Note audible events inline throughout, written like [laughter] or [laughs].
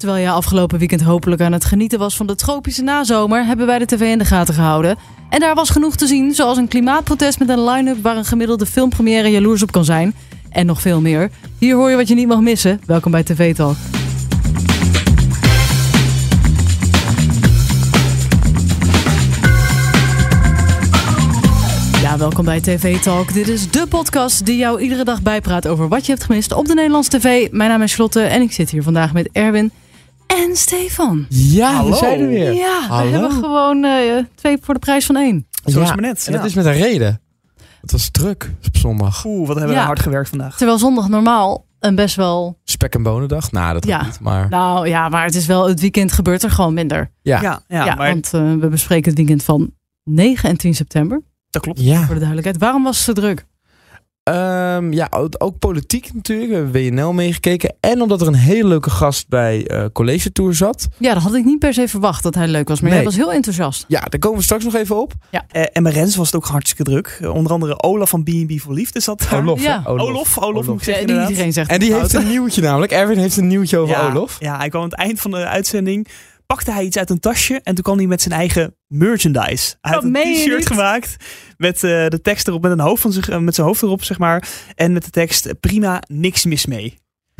Terwijl je afgelopen weekend hopelijk aan het genieten was van de tropische nazomer, hebben wij de tv in de gaten gehouden. En daar was genoeg te zien, zoals een klimaatprotest met een line-up waar een gemiddelde filmpremière jaloers op kan zijn. En nog veel meer. Hier hoor je wat je niet mag missen. Welkom bij TV Talk. Ja, welkom bij TV Talk. Dit is de podcast die jou iedere dag bijpraat over wat je hebt gemist op de Nederlandse tv. Mijn naam is Charlotte en ik zit hier vandaag met Erwin en Stefan. Ja, Hallo. we zijn er weer. Ja, we hebben gewoon eh, twee voor de prijs van één. Zo is Ja, het maar net. En ja. dat is met een reden. Het was druk op zondag. Oeh, wat hebben Ja. we hard gewerkt vandaag. Terwijl zondag normaal een best wel... Spek en bonendag. Nou, dat Ja. niet. Maar Nou ja, maar het is wel het weekend gebeurt er gewoon minder. ja. Ja, ja, Ja, maar want eh, we bespreken het weekend van 9 en 10 september. dat klopt. Ja. Voor de duidelijkheid. Waarom was het zo druk? Ehm, ja, ook politiek natuurlijk. We hebben WNL meegekeken. En omdat er een hele leuke gast bij eh College Tour zat. Ja, dat had ik niet per se verwacht dat hij leuk was. Maar Nee. hij was heel enthousiast. Ja, daar komen we straks nog even op. Eh, en bij Rens was het ook hartstikke druk. Eh, onder andere Olaf van B&B voor Liefde zat daar. Olof, Ja. Olof, Olof, moet ik Ja, zeggen die inderdaad. iedereen zegt En die heeft een nieuwtje namelijk. Erwin heeft een nieuwtje over ja, Olof. Ja, hij kwam aan het eind van de uitzending. Pakte hij iets uit een tasje. En toen kwam hij met zijn eigen merchandise. Hij had een t-shirt gemaakt. Met eh, de tekst erop. Met, een hoofd van zich, eh, met zijn hoofd erop, zeg maar. En met de tekst. Prima, niks mis mee.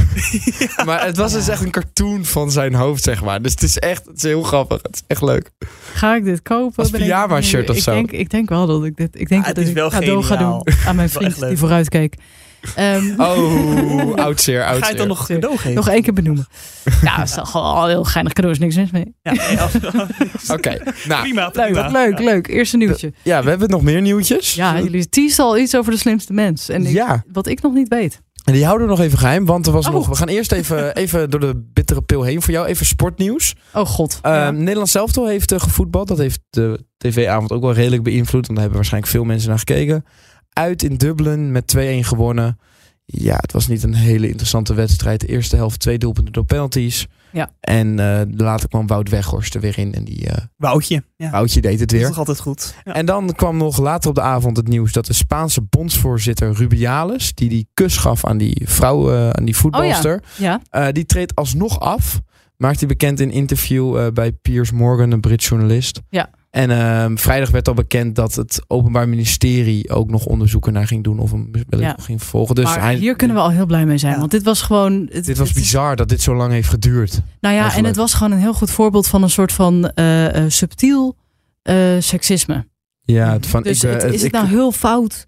[laughs] Maar het was dus echt een cartoon van zijn hoofd, zeg maar. Dus het is echt het is heel grappig. Het is echt leuk. Ga ik dit kopen? Als ik- pyjama shirt of ik zo. Denk, ik denk wel dat ik dit... Ik denk Ah, het dat is ik wel cadeau ga doen aan mijn [laughs] vriend die vooruitkeek. Ehm, [laughs] Oh, oud zeer, oud Ga je het dan nog cadeau geven? Nog één keer benoemen. Ja, dat is toch gewoon al heel geinig cadeau. is niks mis mee. Ja, ja. Oké, nou. prima, Leuk, prima. leuk, leuk. Eerste nieuwtje. Ja, we hebben nog meer nieuwtjes. Ja, jullie teasen al iets over de slimste mens. En ik- Ja. wat ik nog niet weet. En die houden we nog even geheim, want er was Oh. nog. We gaan eerst even, [laughs] even door de bittere pil heen voor jou. Even sportnieuws. Oh god. Ja. Nederland zelftal heeft uh, gevoetbald. Dat heeft de tv-avond ook wel redelijk beïnvloed. Want daar hebben waarschijnlijk veel mensen naar gekeken. Uit in Dublin met 2-1 gewonnen. Ja, het was niet een hele interessante wedstrijd. De eerste helft twee doelpunten door penalties. Ja. En eh, later kwam Wout Weghorst er weer in. En die eh Woutje. Ja, Woutje deed het dat is weer. toch altijd goed. Ja. En dan kwam nog later op de avond het nieuws dat de Spaanse bondsvoorzitter Rubiales, die die kus gaf aan die vrouw, eh, aan die voetbalster, ja. eh, die treedt alsnog af. Maakt hij bekend in een interview eh, bij Piers Morgan, een Brits journalist. Ja. En ehm, vrijdag werd al bekend dat het Openbaar Ministerie ook nog onderzoeken naar ging doen of hem wellicht Ja. nog ging vervolgen. Dus maar hij, hier kunnen we al heel blij mee zijn. Ja. Want dit was gewoon... Het, dit was het bizar dat dit zo lang heeft geduurd. Nou ja, en het was gewoon een heel goed voorbeeld van een soort van eh, eh, subtiel eh, seksisme. Ja, het van, Dus ik, eh, het, is ik- het nou heel fout?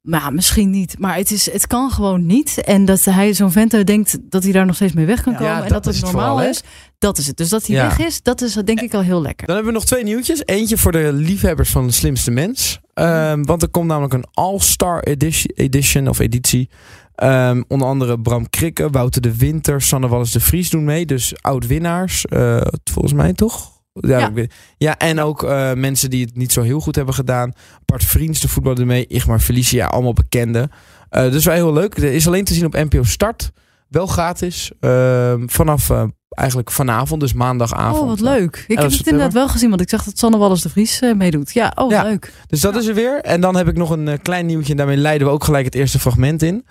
Maar misschien niet. Maar het, is, het kan gewoon niet. En dat hij zo'n vent denkt dat hij daar nog steeds mee weg kan Ja, komen. ja, en dat dat het is het normaal is. Dat is het. Dus dat hij Ja. weg is, dat is denk ik al heel lekker. Dan hebben we nog twee nieuwtjes. Eentje voor de liefhebbers van de slimste mens. Ehm, want er komt namelijk een All-Star edition, edition of editie. Ehm, onder andere Bram Krikke, Wouter de Winter, Sanne Wallis de Vries doen mee. Dus oud-winnaars, eh, volgens mij toch? Ja, Ja. ik weet- ja en ook eh, mensen die het niet zo heel goed hebben gedaan. Bart Vriends, de voetballer mee. Igmar Felicia, allemaal bekenden. Eh, dus wel heel leuk. Er is alleen te zien op NPO Start. Wel gratis. Ehm, vanaf eh, eigenlijk vanavond, dus maandagavond. Oh, wat leuk. Ik heb het inderdaad wel gezien, want ik zag dat Sanne Wallis de Vries meedoet. Ja, oh, Ja. leuk. Dus dat is er weer. En dan heb ik nog een klein nieuwtje. En daarmee leiden we ook gelijk het eerste fragment in.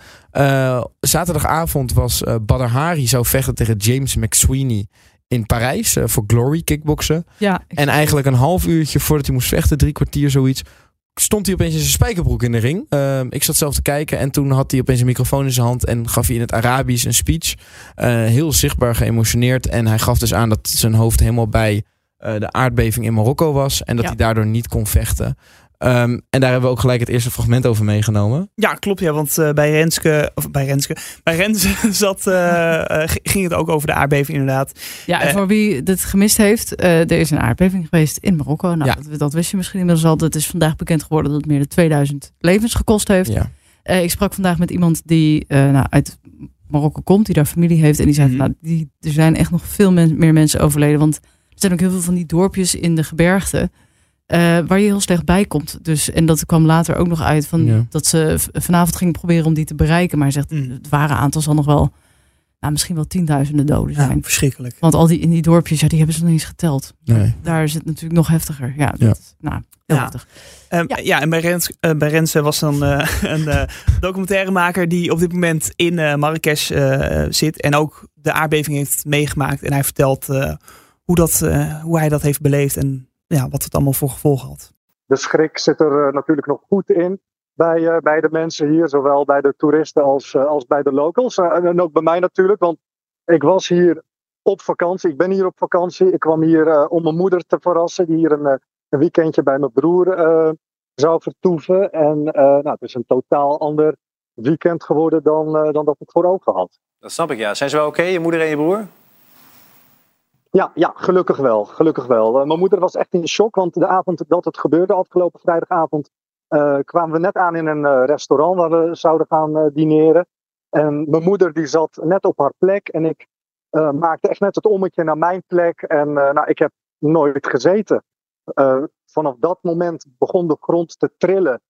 Zaterdagavond was eh Badr Hari zou vechten tegen James McSweeney in Parijs eh, voor Glory kickboksen. Ja, En eigenlijk een half uurtje voordat hij moest vechten, drie kwartier zoiets, stond hij opeens in zijn spijkerbroek in de ring. Eh, ik zat zelf te kijken en toen had hij opeens een microfoon in zijn hand en gaf hij in het Arabisch een speech. Eh, heel zichtbaar geëmotioneerd. En hij gaf dus aan dat zijn hoofd helemaal bij eh, de aardbeving in Marokko was. En dat Ja. hij daardoor niet kon vechten. Ehm, en daar hebben we ook gelijk het eerste fragment over meegenomen. Ja, klopt. Ja, want eh, bij Renske, of bij Renske, bij Renze [laughs] zat, eh, eh, ging het ook over de aardbeving inderdaad. ja, en voor wie dit gemist heeft, eh, er is een aardbeving geweest in Marokko. Nou, Ja. dat, dat wist je misschien inmiddels al. Het is vandaag bekend geworden dat het meer dan 2000 levens gekost heeft. Ja. Eh, ik sprak vandaag met iemand die eh, nou, uit Marokko komt, die daar familie heeft. En die zei, van, Mhm. nou, die, er zijn echt nog veel men- meer mensen overleden. Want er zijn ook heel veel van die dorpjes in de gebergte. Eh, waar je heel slecht bij komt. Dus, en dat kwam later ook nog uit van Ja. dat ze vanavond gingen proberen om die te bereiken. Maar hij zegt, Mhm. het ware aantal zal nog wel nou, misschien wel tienduizenden doden Ja, zijn. verschrikkelijk. Want al die in die dorpjes, ja, die hebben ze nog niet eens geteld. Nee. Daar is het natuurlijk nog heftiger. Ja, dat, Ja. nou, heel Ja. heftig. Ehm, Ja. ja. en bij, Rens, eh, bij Rensen was dan eh, [laughs] een eh, documentairemaker die op dit moment in eh Marrakesh eh, zit en ook de aardbeving heeft meegemaakt. En hij vertelt eh, hoe, dat, eh, hoe hij dat heeft beleefd en ja, wat het allemaal voor gevolgen had. De schrik zit er eh, natuurlijk nog goed in bij, eh, bij de mensen hier, zowel bij de toeristen als, eh, als bij de locals. En, en ook bij mij natuurlijk, want ik was hier op vakantie. Ik ben hier op vakantie. Ik kwam hier eh, om mijn moeder te verrassen, die hier een, een weekendje bij mijn broer eh, zou vertoeven. En eh, nou, het is een totaal ander weekend geworden dan, eh, dan dat ik voor ogen had. Dat snap ik, ja. Zijn ze wel oké, je moeder en je broer? Ja, ja, gelukkig wel. Gelukkig wel. Eh, mijn moeder was echt in shock, want de avond dat het gebeurde, afgelopen vrijdagavond, eh, kwamen we net aan in een eh, restaurant waar we zouden gaan dineren. En mijn moeder die zat net op haar plek en ik maakte echt net het ommetje naar mijn plek. En nou, ik heb nooit gezeten. Vanaf dat moment begon de grond te trillen.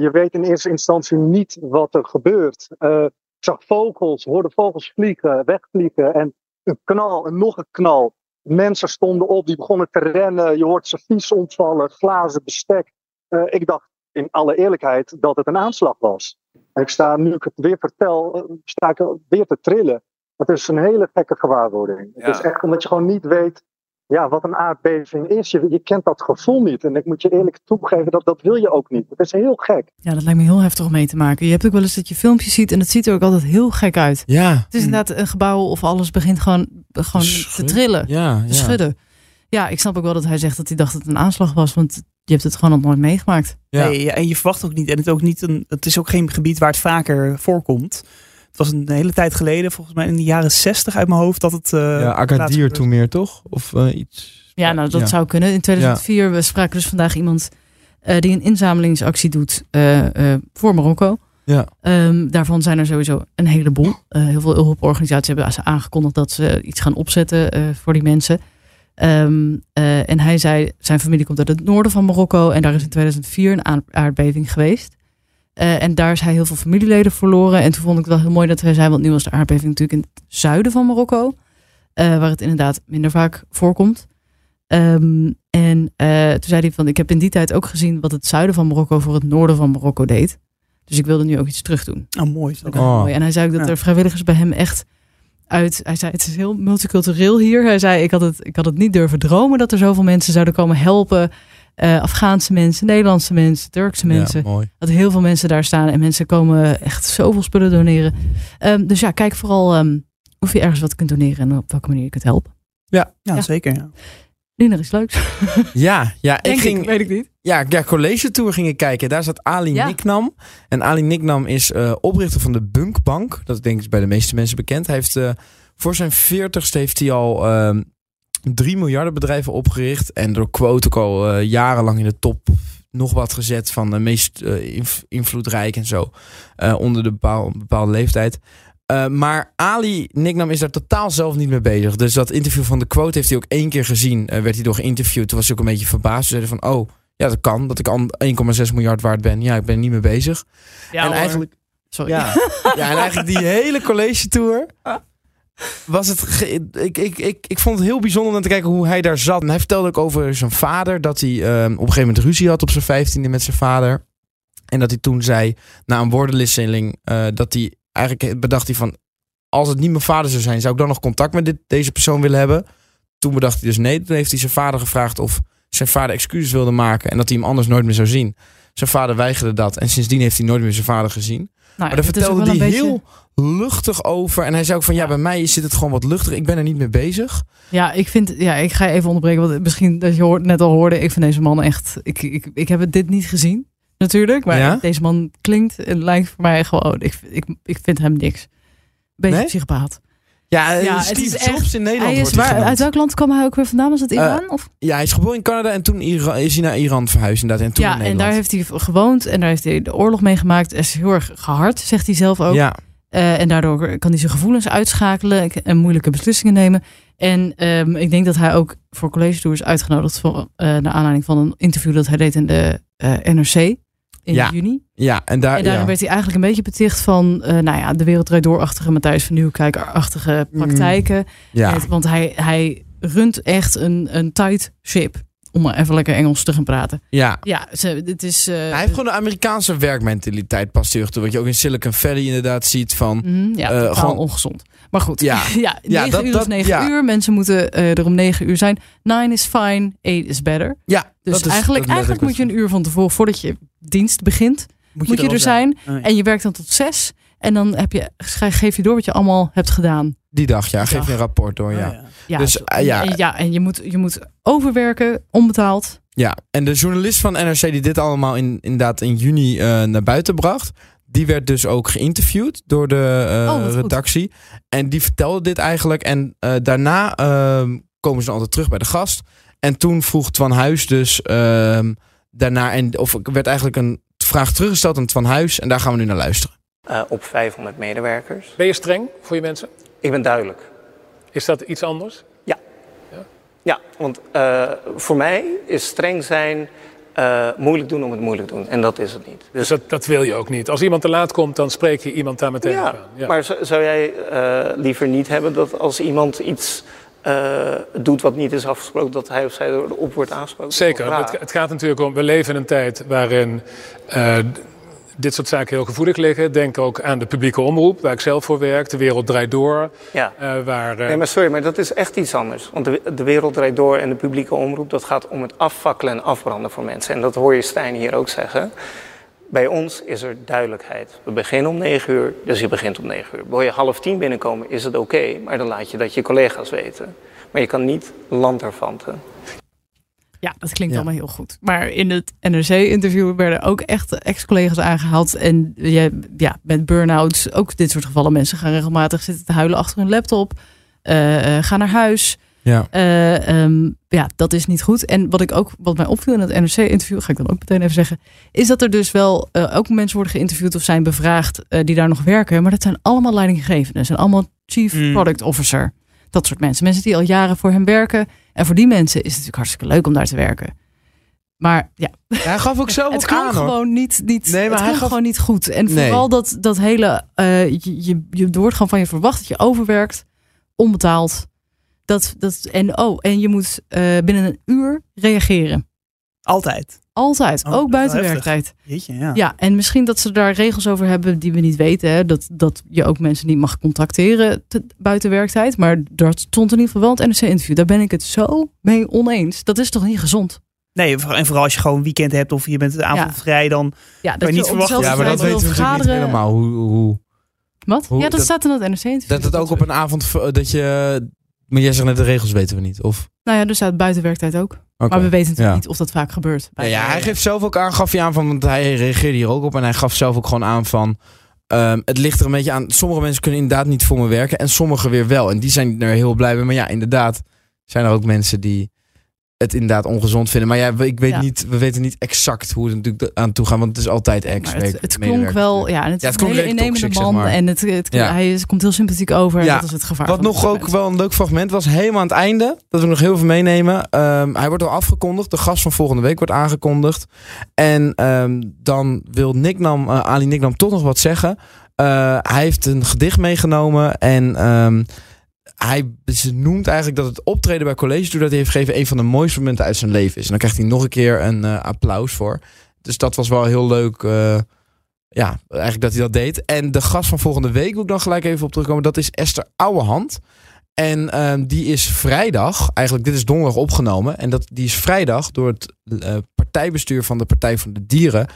Je weet in eerste instantie niet wat er gebeurt. Ik zag vogels, hoorde vogels vliegen, wegvliegen. En een knal en nog een knal. Mensen stonden op, die begonnen te rennen. Je hoort servies ontvallen, glazen, bestek. Eh, ik dacht in alle eerlijkheid dat het een aanslag was. En ik sta, nu ik het weer vertel, eh, sta ik weer te trillen. Het is een hele gekke gewaarwording. Ja. Het is echt omdat je gewoon niet weet ja, wat een aardbeving is. Je, je kent dat gevoel niet. En ik moet je eerlijk toegeven, dat, dat wil je ook niet. Het is heel gek. Ja, dat lijkt me heel heftig om mee te maken. Je hebt ook wel eens dat je filmpjes ziet en het ziet er ook altijd heel gek uit. Ja. Het is inderdaad een gebouw of alles begint gewoon, gewoon te trillen, Ja, te ja. schudden. Ja, ik snap ook wel dat hij zegt dat hij dacht dat het een aanslag was, want je hebt het gewoon nog nooit meegemaakt. Ja. Nee, ja, en je verwacht ook niet. En het, ook niet een, het is ook geen gebied waar het vaker voorkomt. Het was een hele tijd geleden, volgens mij in de jaren zestig uit mijn hoofd, dat het. eh ja, Agadir toen meer, toch? Of eh, iets. Ja, nou dat Ja. zou kunnen. In 2004, we spraken dus vandaag iemand eh, die een inzamelingsactie doet eh, eh, voor Marokko. Ja. Ehm, daarvan zijn er sowieso een heleboel. Eh, heel veel hulporganisaties hebben aangekondigd dat ze iets gaan opzetten eh, voor die mensen. Ehm, eh, en hij zei, zijn familie komt uit het noorden van Marokko en daar is in 2004 een aardbeving geweest. Eh, en daar is hij heel veel familieleden verloren. En toen vond ik het wel heel mooi dat hij zei, want nu was de aardbeving natuurlijk in het zuiden van Marokko, eh, waar het inderdaad minder vaak voorkomt. Ehm, en eh, toen zei hij van, ik heb in die tijd ook gezien wat het zuiden van Marokko voor het noorden van Marokko deed. Dus ik wilde nu ook iets terug doen. Oh, mooi. Dat was Oh. mooi. En hij zei ook dat Ja. er vrijwilligers bij hem echt uit. Hij zei: Het is heel multicultureel hier. Hij zei: Ik had het, ik had het niet durven dromen dat er zoveel mensen zouden komen helpen. Eh, Afghaanse mensen, Nederlandse mensen, Turkse mensen. Ja, mooi. Dat heel veel mensen daar staan en mensen komen echt zoveel spullen doneren. Ehm, dus ja, kijk vooral ehm, of je ergens wat kunt doneren en op welke manier je kunt helpen. Ja, Ja. zeker. Ja. Nu nog iets leuks. [laughs] Ja, ja ik Denk ging, ik, weet ik niet. Ja, ja, college tour ging ik kijken. Daar zat Ali Ja. Niknam. En Ali Niknam is eh, oprichter van de Bunkbank. Dat denk ik is bij de meeste mensen bekend. Hij heeft eh, voor zijn veertigste heeft hij al ehm 3 miljarden bedrijven opgericht. En door quote ook al eh, jarenlang in de top nog wat gezet van de meest eh, inv- invloedrijk en zo. eh, onder de bepaal, bepaalde leeftijd. Maar Ali Niknam is daar totaal zelf niet mee bezig. Dus dat interview van de quote heeft hij ook één keer gezien. Werd hij door geïnterviewd. Toen was hij ook een beetje verbaasd. Toen zei hij van, oh, ja, dat kan. Dat ik al 1,6 miljard waard ben. Ja, ik ben er niet mee bezig. Ja, en hoor. eigenlijk, Sorry. ja, [laughs] ja, en eigenlijk die hele college tour was het. Ik, ik, ik, ik vond het heel bijzonder om te kijken hoe hij daar zat. En hij vertelde ook over zijn vader. Dat hij ehm, op een gegeven moment ruzie had op zijn vijftiende met zijn vader. En dat hij toen zei, na een woordenwisseling, eh, dat hij eigenlijk bedacht hij van. Als het niet mijn vader zou zijn, zou ik dan nog contact met dit, deze persoon willen hebben? Toen bedacht hij dus nee. Toen heeft hij zijn vader gevraagd of zijn vader excuses wilde maken. En dat hij hem anders nooit meer zou zien. Zijn vader weigerde dat. En sindsdien heeft hij nooit meer zijn vader gezien. Nou, Maar daar vertelde hij beetje- heel luchtig over. En hij zei ook van ja, bij mij zit het gewoon wat luchtig. Ik ben er niet mee bezig. Ja, ik vind, ja, ik ga even onderbreken, want misschien dat je hoort, net al hoorde, ik vind deze man echt, ik, ik, ik heb het dit niet gezien, natuurlijk, maar Ja? deze man klinkt en lijkt voor mij gewoon, ik, ik, ik vind hem niks. Beetje Nee? psychopaat. Ja, Ja, het Steve is echt- in Nederland Hij is wordt waar, uit welk land kwam hij ook weer vandaan? Was het Iran? of? Ja, hij is geboren in Canada en toen is hij naar Iran verhuisd inderdaad. En toen Ja, en daar heeft hij gewoond en daar heeft hij de oorlog meegemaakt. Hij is heel erg gehard, zegt hij zelf ook. Ja, Eh, en daardoor kan hij zijn gevoelens uitschakelen en moeilijke beslissingen nemen. En ehm, ik denk dat hij ook voor college tours uitgenodigd voor, eh naar aanleiding van een interview dat hij deed in de eh, NRC. In Ja. juni. Ja, en daar... En daarin ja. werd hij eigenlijk een beetje beticht van, eh, nou ja, de wereldrijd door-achtige Matthijs van Nieuwkijk-achtige Mm. praktijken. ja. Het- want hij, hij runt echt een, een tight ship. Om maar even lekker Engels te gaan praten. ja. Ja, ze, het is... eh, Hij heeft gewoon de Amerikaanse werkmentaliteit pas terug toe. Wat je ook in Silicon Valley inderdaad ziet van... mhm, ja, eh, gewoon- ongezond. Maar goed, Ja. [laughs] ja, Ja, 9 dat- uur dat- is 9 ja. uur. Mensen moeten er om 9 uur zijn. 9 is fine, 8 is better. Ja, Dus is- eigenlijk, eigenlijk moet je een uur van tevoren, voordat je dienst begint, moet je, er zijn. Oh, ja. En je werkt dan tot 6. En dan heb je, geef je door wat je allemaal hebt gedaan. Die dag, ja. Geef dag. je een rapport door, Oh, ja. Dus, eh, ja. En, ja, en je moet, je moet overwerken, onbetaald. Ja, en de journalist van NRC die dit allemaal in, inderdaad in juni eh, naar buiten bracht... die werd dus ook geïnterviewd door de eh, Oh, goed. redactie. En die vertelde dit eigenlijk. En eh, daarna ehm, komen ze dan altijd terug bij de gast. En toen vroeg Twan Huis dus ehm, daarna... En, of er werd eigenlijk een vraag teruggesteld aan Twan Huis. En daar gaan we nu naar luisteren. eh, op 500 medewerkers. Ben je streng voor je mensen? Ik ben duidelijk. Is dat iets anders? Ja, want eh, voor mij is streng zijn eh, moeilijk doen om het moeilijk doen. En dat is het niet. Dus dat, dat wil je ook niet. Als iemand te laat komt, dan spreek je iemand daar meteen ja, op aan. Ja. maar zou, zou jij eh, liever niet hebben dat als iemand iets eh, doet wat niet is afgesproken, dat hij of zij erop wordt aangesproken? Zeker. Het, het gaat natuurlijk om, we leven in een tijd waarin eh, dit soort zaken heel gevoelig liggen. Denk ook aan de publieke omroep, waar ik zelf voor werk. De wereld draait door. Ja. eh, waar, Nee, maar sorry, maar dat is echt iets anders. Want de, de wereld draait door en de publieke omroep, dat gaat om het afvakkelen en afbranden voor mensen. En dat hoor je Stijn hier ook zeggen. Bij ons is er duidelijkheid. We beginnen om 9 uur, dus je begint om 9 uur. Wil je half tien binnenkomen, is het oké, maar dan laat je dat je collega's weten. Maar je kan niet lanterfanten. Ja, dat klinkt Ja. allemaal heel goed. Maar in het NRC-interview werden ook echt ex-collega's aangehaald. En jij, ja, met burn-outs, ook dit soort gevallen. Mensen gaan regelmatig zitten te huilen achter hun laptop. eh, eh, gaan naar huis. Ja. Eh, ehm, ja, dat is niet goed. En wat ik ook, wat mij opviel in het NRC-interview, ga ik dan ook meteen even zeggen, is dat er dus wel eh, ook mensen worden geïnterviewd of zijn bevraagd eh, die daar nog werken. Maar dat zijn allemaal leidinggevenden. Dat zijn allemaal chief Mm. product officer. Dat soort mensen. Mensen die al jaren voor hem werken. En voor die mensen is het natuurlijk hartstikke leuk om daar te werken. Maar ja, Hij gaf ook [laughs] zelf het ook hoor. gewoon niet, niet, Nee, maar het hij gaf- gewoon niet goed. En Nee. vooral dat, dat hele, je, je, je wordt gewoon van je verwacht dat je overwerkt, onbetaald. Dat, dat, en, oh, en je moet eh, binnen een uur reageren. Altijd. Altijd, Oh, ook dat buiten werktijd. Jeetje, ja. Ja, en misschien dat ze daar regels over hebben die we niet weten. Hè? Dat, dat je ook mensen niet mag contacteren te- buiten werktijd. Maar dat stond in ieder geval wel in het NRC-interview. Daar ben ik het zo mee oneens. Dat is toch niet gezond? Nee, en vooral als je gewoon een weekend hebt of je bent de avond Ja. vrij, dan Ja, je niet verwachten. Ja, maar dat tijd weten we natuurlijk niet helemaal. Hoe, hoe, Wat? Hoe- ja, dat, dat- staat in het NRC-interview. dat het ook op een avond... Dat je... Maar jij zegt net de regels weten we niet. Of... Nou ja, er staat buiten werktijd ook. Maar we weten natuurlijk Ja. niet of dat vaak gebeurt. Ja, ja, hij geeft zelf ook aan, gaf hij aan van, want hij reageerde hier ook op en hij gaf zelf ook gewoon aan van, ehm, het ligt er een beetje aan. Sommige mensen kunnen inderdaad niet voor me werken en sommige weer wel. En die zijn er heel blij mee. Maar ja, inderdaad zijn er ook mensen die het inderdaad ongezond vinden. Maar ja, ik weet Ja. niet, we weten niet exact hoe het natuurlijk aan toe gaat, want het is altijd ex. Maar het, het klonk wel, ja, en het Ja, is het klonk hele innemende toxic, zeg man. maar. En het, het, Ja. hij is- komt heel sympathiek over. En Ja. dat is het gevaar. Wat nog ook wel een leuk fragment was, helemaal aan het einde, dat we nog heel veel meenemen. Ehm, hij wordt al afgekondigd, de gast van volgende week wordt aangekondigd. En ehm, dan wil Nicknam, eh, Ali Nicknam toch nog wat zeggen. Eh, hij heeft een gedicht meegenomen en ehm, hij noemt eigenlijk dat het optreden bij College Tour dat hij heeft gegeven een van de mooiste momenten uit zijn leven is. En dan krijgt hij nog een keer een eh, applaus voor. Dus dat was wel heel leuk. eh, ja, eigenlijk dat hij dat deed. En de gast van volgende week wil ik dan gelijk even op terugkomen. Dat is Esther Ouwehand. En ehm, die is vrijdag, eigenlijk dit is donderdag opgenomen. En dat, die is vrijdag door het eh, partijbestuur van de Partij van de Dieren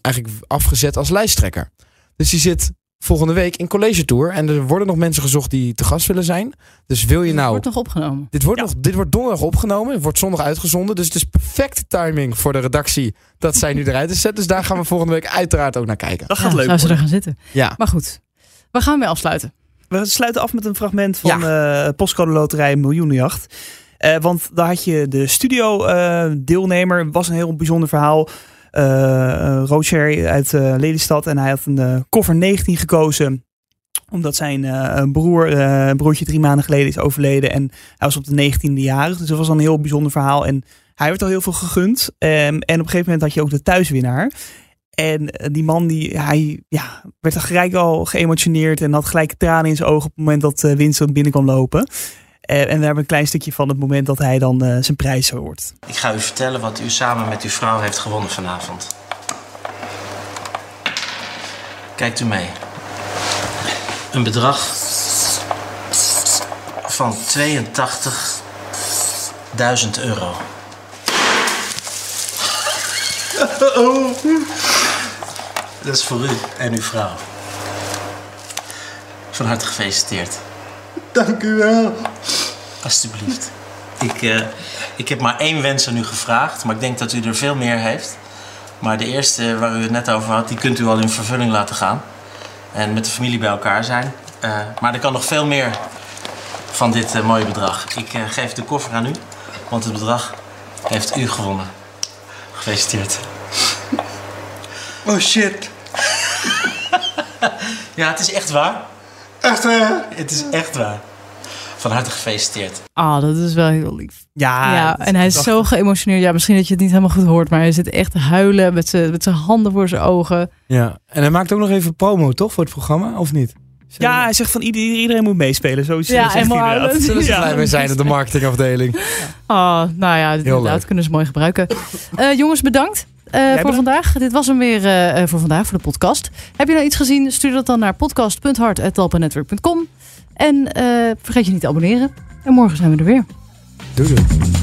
eigenlijk afgezet als lijsttrekker. Dus die zit volgende week in college tour. En er worden nog mensen gezocht die te gast willen zijn. Dus wil je Het nou... wordt nog opgenomen. Dit wordt, nog, dit wordt donderdag opgenomen. Het wordt zondag uitgezonden. Dus het is perfecte timing voor de redactie dat zij nu eruit is zet. Dus daar gaan we volgende week uiteraard ook naar kijken. dat gaat Ja, leuk Zou ze er gaan zitten. Ja. Maar goed, we gaan weer afsluiten. We sluiten af met een fragment van eh Postcode Loterij Miljoenenjacht. Eh, want daar had je de studio-deelnemer. was een heel bijzonder verhaal. Rocher uit eh, Lelystad. En hij had een koffer 19 gekozen. Omdat zijn broer, broertje drie maanden geleden is overleden. En hij was op de 19e jarig. Dus dat was een heel bijzonder verhaal. En hij werd al heel veel gegund. Ehm, en op een gegeven moment had je ook de thuiswinnaar. En die man die, hij ja, werd er gelijk al geëmotioneerd en had gelijk tranen in zijn ogen op het moment dat uh, Winston binnen kwam lopen. Uh, en we hebben een klein stukje van het moment dat hij dan uh, zijn prijs hoort. Ik ga u vertellen wat u samen met uw vrouw heeft gewonnen vanavond. Kijkt u mee. Een bedrag van 82.000 euro. [laughs] Dat is voor u en uw vrouw. Van harte gefeliciteerd. Dank u wel. Alsjeblieft. Ik, uh, ik heb maar één wens aan u gevraagd, maar ik denk dat u er veel meer heeft. Maar de eerste waar u het net over had, die kunt u al in vervulling laten gaan. En met de familie bij elkaar zijn. Uh, maar er kan nog veel meer van dit uh, mooie bedrag. Ik geef de koffer aan u, want het bedrag heeft u gewonnen. Gefeliciteerd. Oh shit. [laughs] ja, het is echt waar. Echt waar? Het is echt waar. Van harte gefeliciteerd. Ah, oh, dat is wel heel lief. Ja, ja en hij is zo geëmotioneerd. Ja, misschien dat je het niet helemaal goed hoort, maar hij zit echt te huilen met zijn, met zijn handen voor zijn ogen. Ja, en hij maakt ook nog even promo, toch, voor het programma, of niet? Ja, hij zegt van iedereen, iedereen moet meespelen. Zo ja, zegt hij dat. Zullen ze blij mee zijn, de marketingafdeling. Oh, [laughs] nou ja, dit inderdaad kunnen ze mooi gebruiken. Uh, jongens, bedankt. Uh, voor vandaag. Dit was hem weer uh, voor vandaag, voor de podcast. Heb je nou iets gezien? Stuur dat dan naar podcast.hart.talpanetwerk.com. En uh, vergeet je niet te abonneren. En morgen zijn we er weer. Doei doei.